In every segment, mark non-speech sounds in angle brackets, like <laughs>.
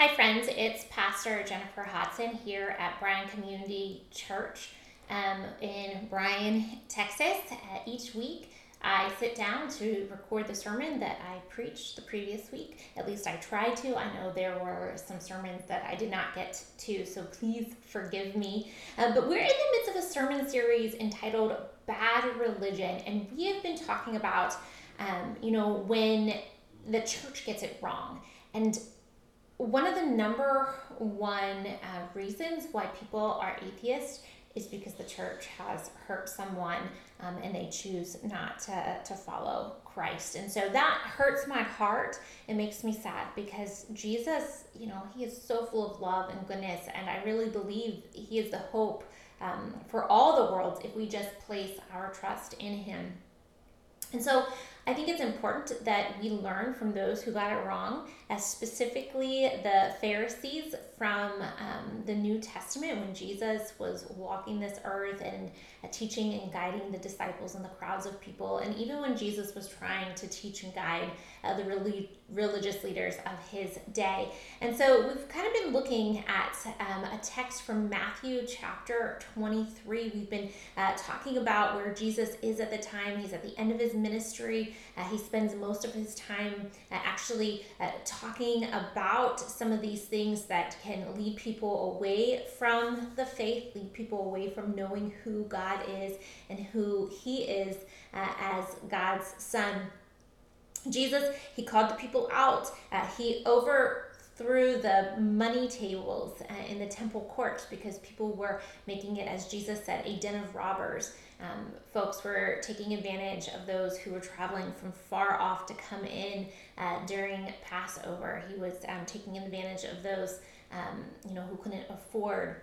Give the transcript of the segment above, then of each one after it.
Hi, friends. It's Pastor Jennifer Hodson here at Bryan Community Church um, in Bryan, Texas. Uh, each week, I sit down to record the sermon that I preached the previous week. At least I tried to. I know there were some sermons that I did not get to, so please forgive me. Uh, but we're in the midst of a sermon series entitled Bad Religion, and we have been talking about, um, you know, when the church gets it wrong. And one of the number one uh, reasons why people are atheists is because the church has hurt someone um, and they choose not to, to follow Christ. And so that hurts my heart. It makes me sad because Jesus, you know, he is so full of love and goodness. And I really believe he is the hope um, for all the worlds if we just place our trust in him. And so I think it's important that we learn from those who got it wrong, as specifically the Pharisees from um, the New Testament when Jesus was walking this earth and uh, teaching and guiding the disciples and the crowds of people, and even when Jesus was trying to teach and guide uh, the really religious leaders of his day. And so we've kind of been looking at um, a text from Matthew chapter 23. We've been uh, talking about where Jesus is at the time, he's at the end of his ministry. Uh, he spends most of his time uh, actually uh, talking about some of these things that can lead people away from the faith, lead people away from knowing who God is and who he is uh, as God's son. Jesus, he called the people out. Uh, he overthrew the money tables uh, in the temple courts because people were making it, as Jesus said, a den of robbers. Um, folks were taking advantage of those who were traveling from far off to come in uh, during Passover. He was um, taking advantage of those, um, you know, who couldn't afford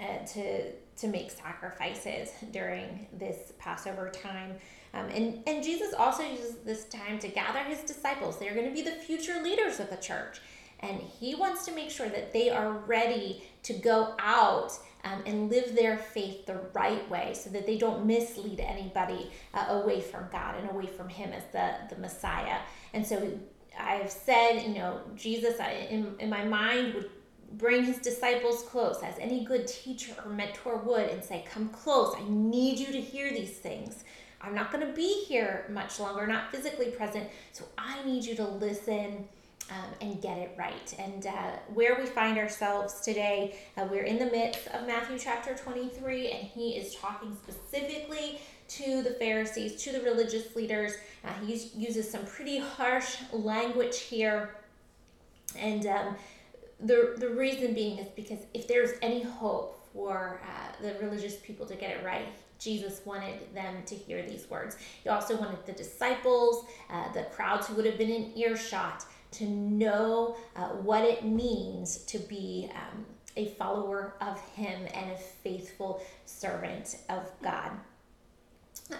uh, to to make sacrifices during this Passover time. Um, and, and Jesus also uses this time to gather his disciples. They're going to be the future leaders of the church. And he wants to make sure that they are ready to go out um, and live their faith the right way so that they don't mislead anybody uh, away from God and away from him as the, the Messiah. And so I've said, you know, Jesus in, in my mind would bring his disciples close as any good teacher or mentor would and say, Come close. I need you to hear these things. I'm not going to be here much longer, not physically present. So I need you to listen um, and get it right. And uh, where we find ourselves today, uh, we're in the midst of Matthew chapter 23, and he is talking specifically to the Pharisees, to the religious leaders. Uh, he uses some pretty harsh language here. And um, the, the reason being is because if there's any hope for uh, the religious people to get it right, Jesus wanted them to hear these words. He also wanted the disciples, uh, the crowds who would have been in earshot, to know uh, what it means to be um, a follower of Him and a faithful servant of God.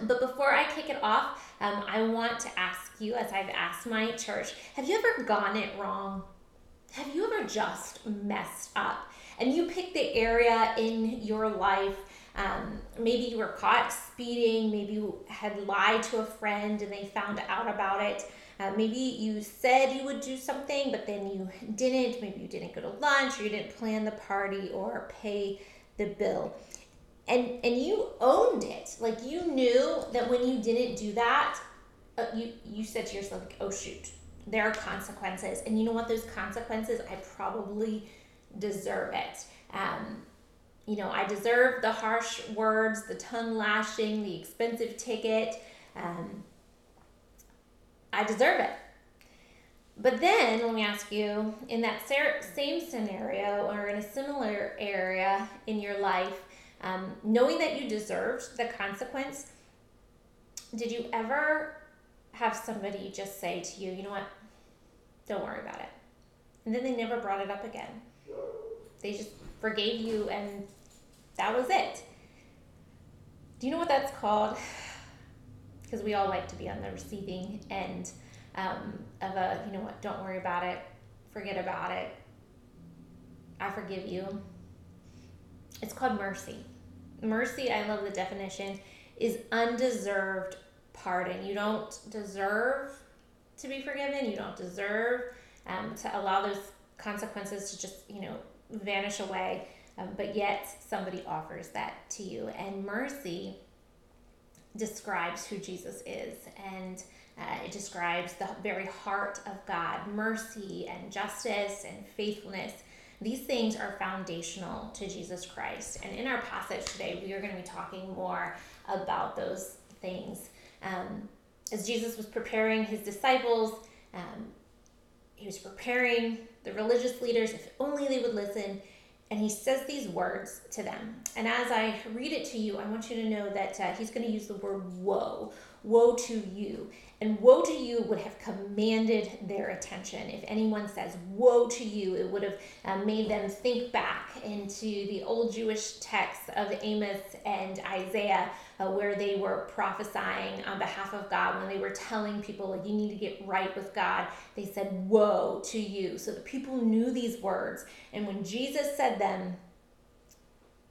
But before I kick it off, um, I want to ask you, as I've asked my church, have you ever gone it wrong? Have you ever just messed up? And you pick the area in your life um, maybe you were caught speeding, maybe you had lied to a friend and they found out about it. Uh, maybe you said you would do something, but then you didn't. Maybe you didn't go to lunch or you didn't plan the party or pay the bill. And, and you owned it. Like you knew that when you didn't do that, uh, you, you said to yourself, like, oh shoot, there are consequences. And you know what? Those consequences, I probably deserve it. Um, you know, I deserve the harsh words, the tongue lashing, the expensive ticket. Um, I deserve it. But then, let me ask you in that same scenario or in a similar area in your life, um, knowing that you deserved the consequence, did you ever have somebody just say to you, you know what, don't worry about it? And then they never brought it up again. They just forgave you and that was it. Do you know what that's called? <sighs> Because we all like to be on the receiving end um, of a, you know what, don't worry about it, forget about it, I forgive you. It's called mercy. Mercy, I love the definition, is undeserved pardon. You don't deserve to be forgiven, you don't deserve um, to allow those consequences to just, you know, vanish away. Um, but yet somebody offers that to you. And mercy describes who Jesus is. And uh, it describes the very heart of God mercy and justice and faithfulness. These things are foundational to Jesus Christ. And in our passage today, we are going to be talking more about those things. Um, as Jesus was preparing his disciples, um, he was preparing the religious leaders, if only they would listen. And he says these words to them. And as I read it to you, I want you to know that uh, he's going to use the word woe. Woe to you. And woe to you would have commanded their attention. If anyone says woe to you, it would have uh, made them think back into the old Jewish texts of Amos and Isaiah, uh, where they were prophesying on behalf of God, when they were telling people, like, you need to get right with God. They said, woe to you. So the people knew these words. And when Jesus said them,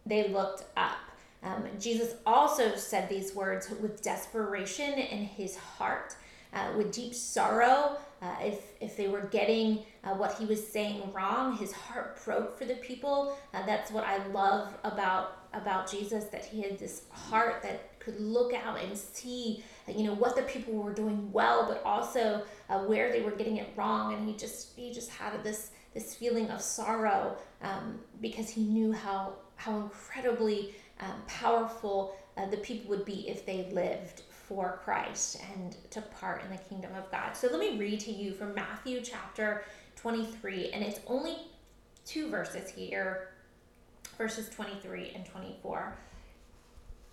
they looked up. Um, Jesus also said these words with desperation in his heart, uh, with deep sorrow. Uh, if, if they were getting uh, what he was saying wrong, his heart broke for the people. Uh, that's what I love about about Jesus that he had this heart that could look out and see, you know, what the people were doing well, but also uh, where they were getting it wrong. And he just he just had this this feeling of sorrow um, because he knew how how incredibly um, powerful uh, the people would be if they lived for Christ and took part in the kingdom of God. So let me read to you from Matthew chapter 23, and it's only two verses here, verses 23 and 24.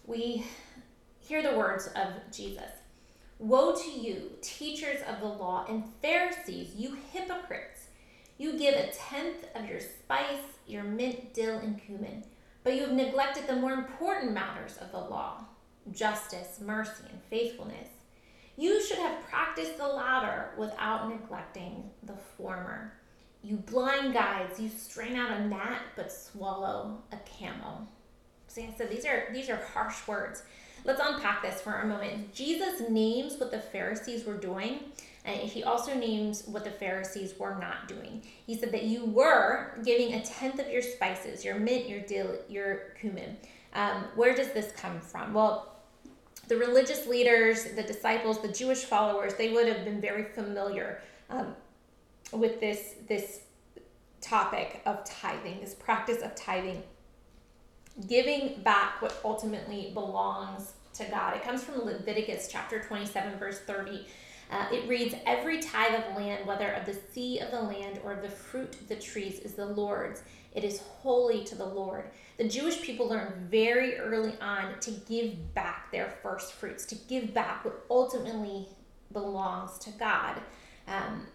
We hear the words of Jesus Woe to you, teachers of the law and Pharisees, you hypocrites! You give a tenth of your spice, your mint, dill, and cumin but you have neglected the more important matters of the law justice, mercy, and faithfulness. You should have practiced the latter without neglecting the former. You blind guides, you strain out a gnat but swallow a camel. See, I said these are these are harsh words. Let's unpack this for a moment. Jesus names what the Pharisees were doing and he also names what the Pharisees were not doing. He said that you were giving a tenth of your spices, your mint, your dill, your cumin. Um, where does this come from? Well, the religious leaders, the disciples, the Jewish followers, they would have been very familiar um, with this this topic of tithing, this practice of tithing, giving back what ultimately belongs to God. It comes from Leviticus chapter 27, verse 30. Uh, it reads, Every tithe of land, whether of the sea of the land or of the fruit of the trees, is the Lord's. It is holy to the Lord. The Jewish people learned very early on to give back their first fruits, to give back what ultimately belongs to God. Um,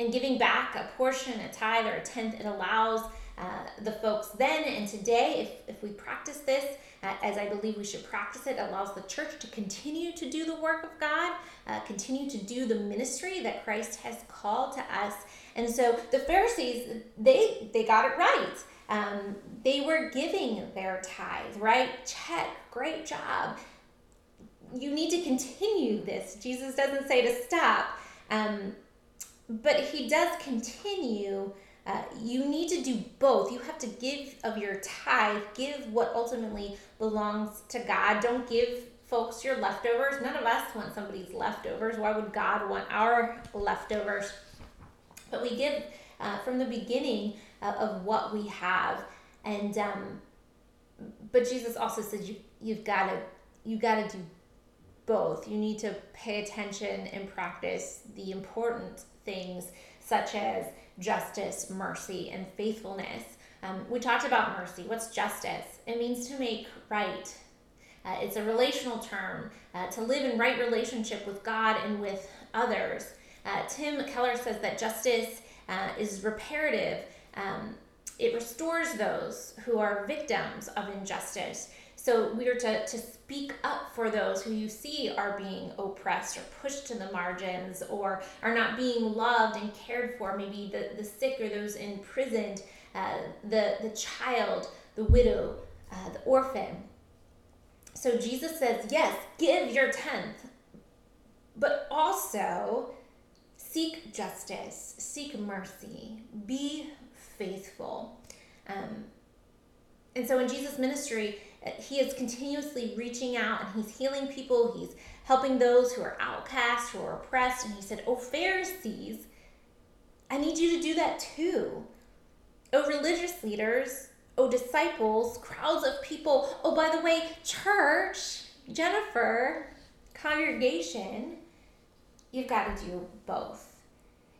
and giving back a portion, a tithe, or a tenth, it allows uh, the folks then and today, if, if we practice this, uh, as I believe we should practice it, allows the church to continue to do the work of God, uh, continue to do the ministry that Christ has called to us. And so the Pharisees, they they got it right. Um, they were giving their tithe, right? Check, great job. You need to continue this. Jesus doesn't say to stop, um, but he does continue uh, you need to do both. You have to give of your tithe, give what ultimately belongs to God. Don't give folks your leftovers. None of us want somebody's leftovers. Why would God want our leftovers? But we give uh, from the beginning uh, of what we have. And um, but Jesus also said you you've got to you got to do both. You need to pay attention and practice the important things such as justice, mercy, and faithfulness. Um, we talked about mercy. What's justice? It means to make right. Uh, it's a relational term uh, to live in right relationship with God and with others. Uh, Tim Keller says that justice uh, is reparative. Um, it restores those who are victims of injustice. So we are to, to speak up for those who you see are being oppressed or pushed to the margins or are not being loved and cared for, maybe the, the sick or those imprisoned, uh, the, the child, the widow, uh, the orphan. So Jesus says, yes, give your tenth, but also seek justice, seek mercy, be faithful. Um, and so in Jesus' ministry, he is continuously reaching out and he's healing people. He's helping those who are outcast, who are oppressed. And he said, Oh, Pharisees, I need you to do that too. Oh, religious leaders, oh, disciples, crowds of people. Oh, by the way, church, Jennifer, congregation, you've got to do both.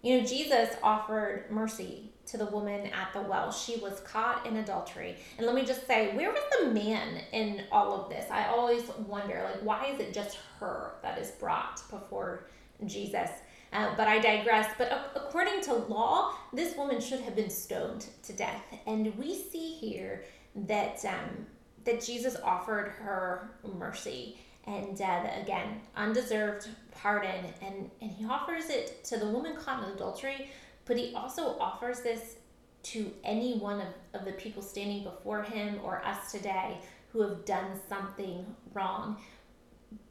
You know, Jesus offered mercy to the woman at the well. She was caught in adultery. And let me just say, where was the man in all of this? I always wonder, like, why is it just her that is brought before Jesus? Uh, but I digress. But according to law, this woman should have been stoned to death. And we see here that um, that Jesus offered her mercy and uh, again undeserved pardon and and he offers it to the woman caught in adultery but he also offers this to any one of, of the people standing before him or us today who have done something wrong.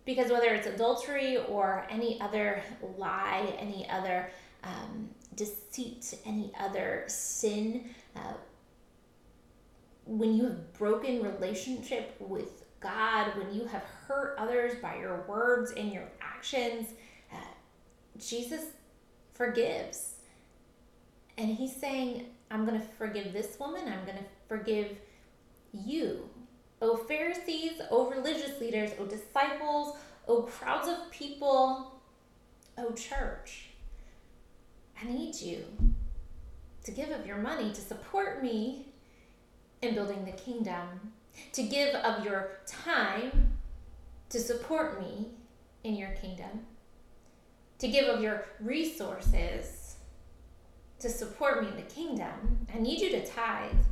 Because whether it's adultery or any other lie, any other um, deceit, any other sin, uh, when you have broken relationship with God, when you have hurt others by your words and your actions, uh, Jesus forgives. And he's saying, I'm going to forgive this woman. I'm going to forgive you. O Pharisees, O religious leaders, O disciples, O crowds of people, O church. I need you to give of your money to support me in building the kingdom, to give of your time to support me in your kingdom, to give of your resources to support me in the kingdom. I need you to tithe.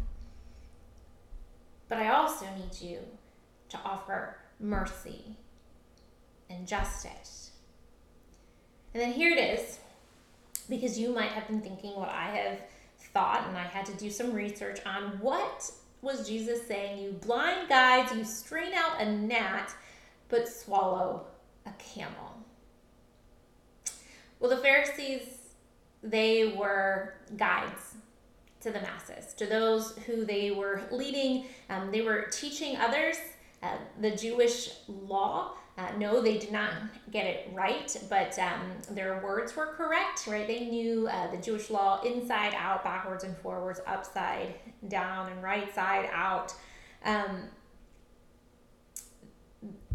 But I also need you to offer mercy and justice. And then here it is, because you might have been thinking what I have thought, and I had to do some research on what was Jesus saying? You blind guides, you strain out a gnat, but swallow a camel. Well, the Pharisees they were guides to the masses, to those who they were leading. Um, they were teaching others uh, the Jewish law. Uh, no, they did not get it right, but um, their words were correct, right? They knew uh, the Jewish law inside out, backwards and forwards, upside down, and right side out. Um,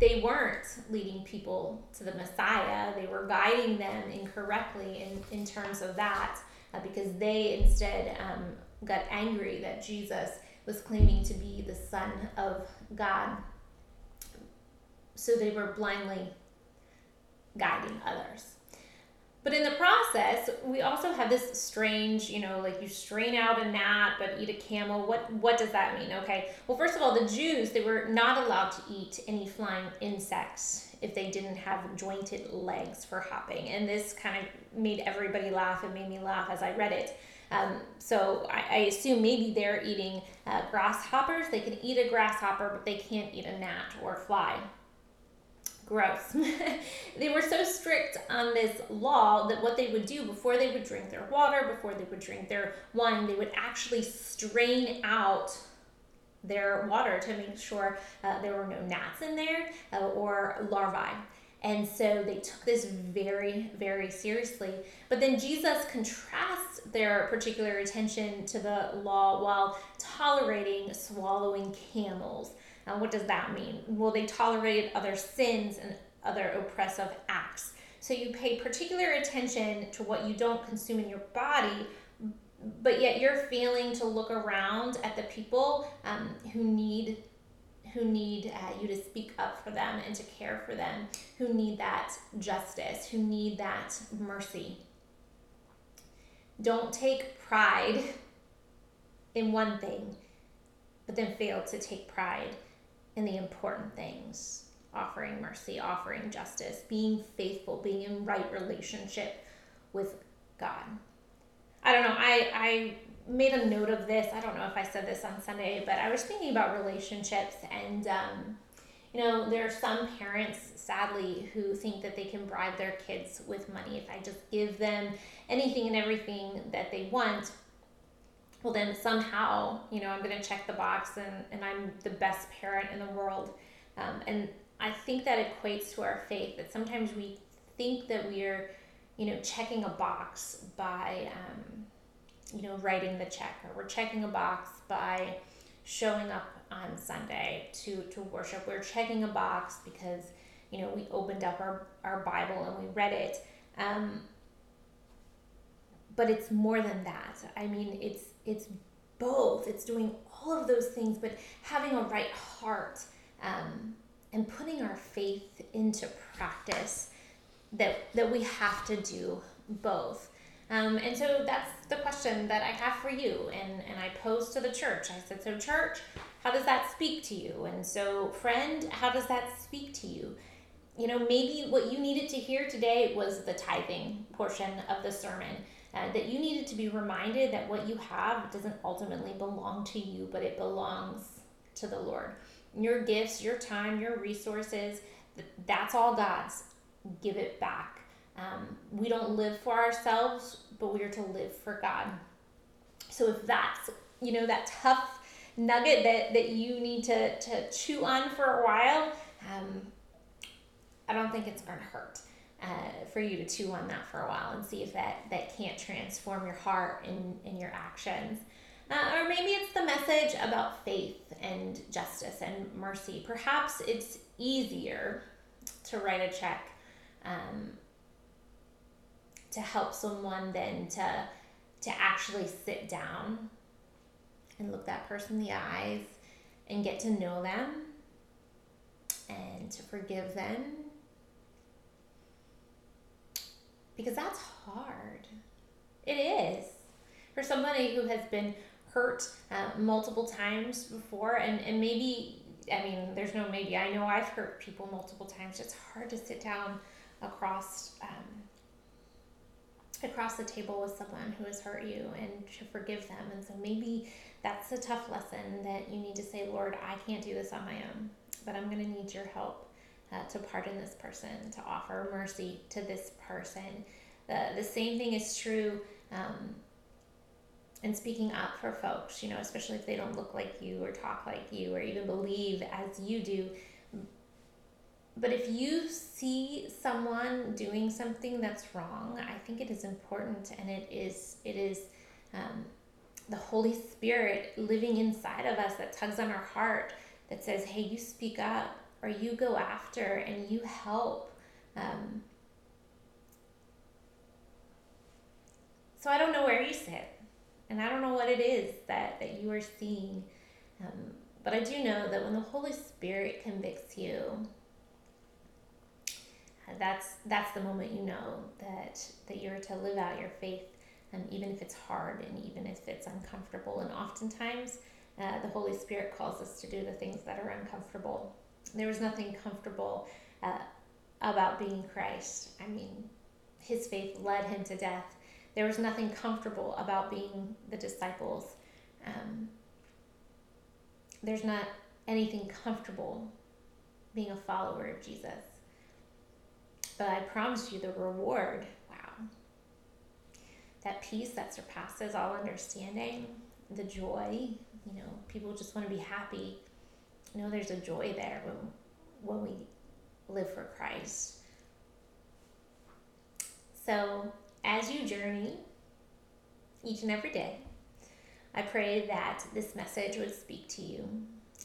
they weren't leading people to the Messiah. They were guiding them incorrectly in, in terms of that uh, because they instead um, got angry that Jesus was claiming to be the Son of God. So they were blindly guiding others. But in the process, we also have this strange, you know, like you strain out a gnat but eat a camel. What what does that mean? Okay. Well, first of all, the Jews, they were not allowed to eat any flying insects if they didn't have jointed legs for hopping. And this kind of made everybody laugh and made me laugh as I read it. Um, so I, I, assume maybe they're eating uh, grasshoppers. They can eat a grasshopper, but they can't eat a gnat or fly gross. <laughs> they were so strict on this law that what they would do before they would drink their water, before they would drink their wine, they would actually strain out their water to make sure uh, there were no gnats in there uh, or larvae. And so they took this very, very seriously. But then Jesus contrasts their particular attention to the law while tolerating swallowing camels uh, what does that mean? Well, they tolerated other sins and other oppressive acts. So you pay particular attention to what you don't consume in your body, but yet you're failing to look around at the people um, who need who need uh, you to speak up for them and to care for them, who need that justice, who need that mercy. Don't take pride in one thing, but then fail to take pride in the important things offering mercy, offering justice, being faithful, being in right relationship with God. I don't know. I, I made a note of this. I don't know if I said this on Sunday, but I was thinking about relationships and, um, You know, there are some parents, sadly, who think that they can bribe their kids with money. If I just give them anything and everything that they want, well, then somehow, you know, I'm going to check the box and, and I'm the best parent in the world. Um, and I think that equates to our faith that sometimes we think that we are, you know, checking a box by, um, you know, writing the check, or we're checking a box by showing up on Sunday to, to worship. We're checking a box because, you know, we opened up our, our Bible and we read it. Um, but it's more than that. I mean, it's it's both. It's doing all of those things, but having a right heart um, and putting our faith into practice. That that we have to do both. Um, and so that's the question that I have for you. And, and I posed to the church. I said, So, church, how does that speak to you? And so, friend, how does that speak to you? You know, maybe what you needed to hear today was the tithing portion of the sermon. Uh, that you needed to be reminded that what you have doesn't ultimately belong to you, but it belongs to the Lord. Your gifts, your time, your resources, that's all God's. Give it back um, we don't live for ourselves, but we are to live for God. So if that's, you know, that tough nugget that, that you need to, to chew on for a while, um, I don't think it's going to hurt. Uh, for you to chew on that for a while and see if that, that can't transform your heart and, and your actions. Uh, or maybe it's the message about faith and justice and mercy. Perhaps it's easier to write a check um, to help someone than to to actually sit down and look that person in the eyes and get to know them and to forgive them because that's hard. It is. For somebody who has been hurt uh, multiple times before and, and maybe i mean there's no maybe. I know i've hurt people multiple times. It's hard to sit down across um, across the table with someone who has hurt you and to forgive them. And so maybe that's a tough lesson that you need to say, Lord, I can't do this on my own, but I'm going to need your help uh, to pardon this person, to offer mercy to this person. The, the same thing is true um, in speaking up for folks, you know, especially if they don't look like you or talk like you or even believe as you do. But if you see someone doing something that's wrong, I think it is important, and it is it is um, the Holy Spirit living inside of us that tugs on our heart that says, "Hey, you speak up, or you go after, and you help." Um, so I don't know where you sit, and I don't know what it is that that you are seeing, um, but I do know that when the Holy Spirit convicts you that's that's the moment you know that that you're to live out your faith um, even if it's hard and even if it's uncomfortable and oftentimes uh, the holy spirit calls us to do the things that are uncomfortable there was nothing comfortable uh, about being christ i mean his faith led him to death there was nothing comfortable about being the disciples um, there's not anything comfortable being a follower of jesus but I promise you the reward. Wow. That peace that surpasses all understanding, the joy, you know, people just want to be happy. Know, there's a joy there when, when we live for Christ. So, as you journey each and every day, I pray that this message would speak to you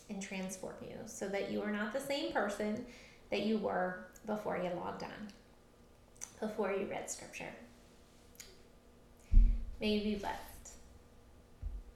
and transform you so that you are not the same person that you were before you logged on, before you read scripture. May you be blessed.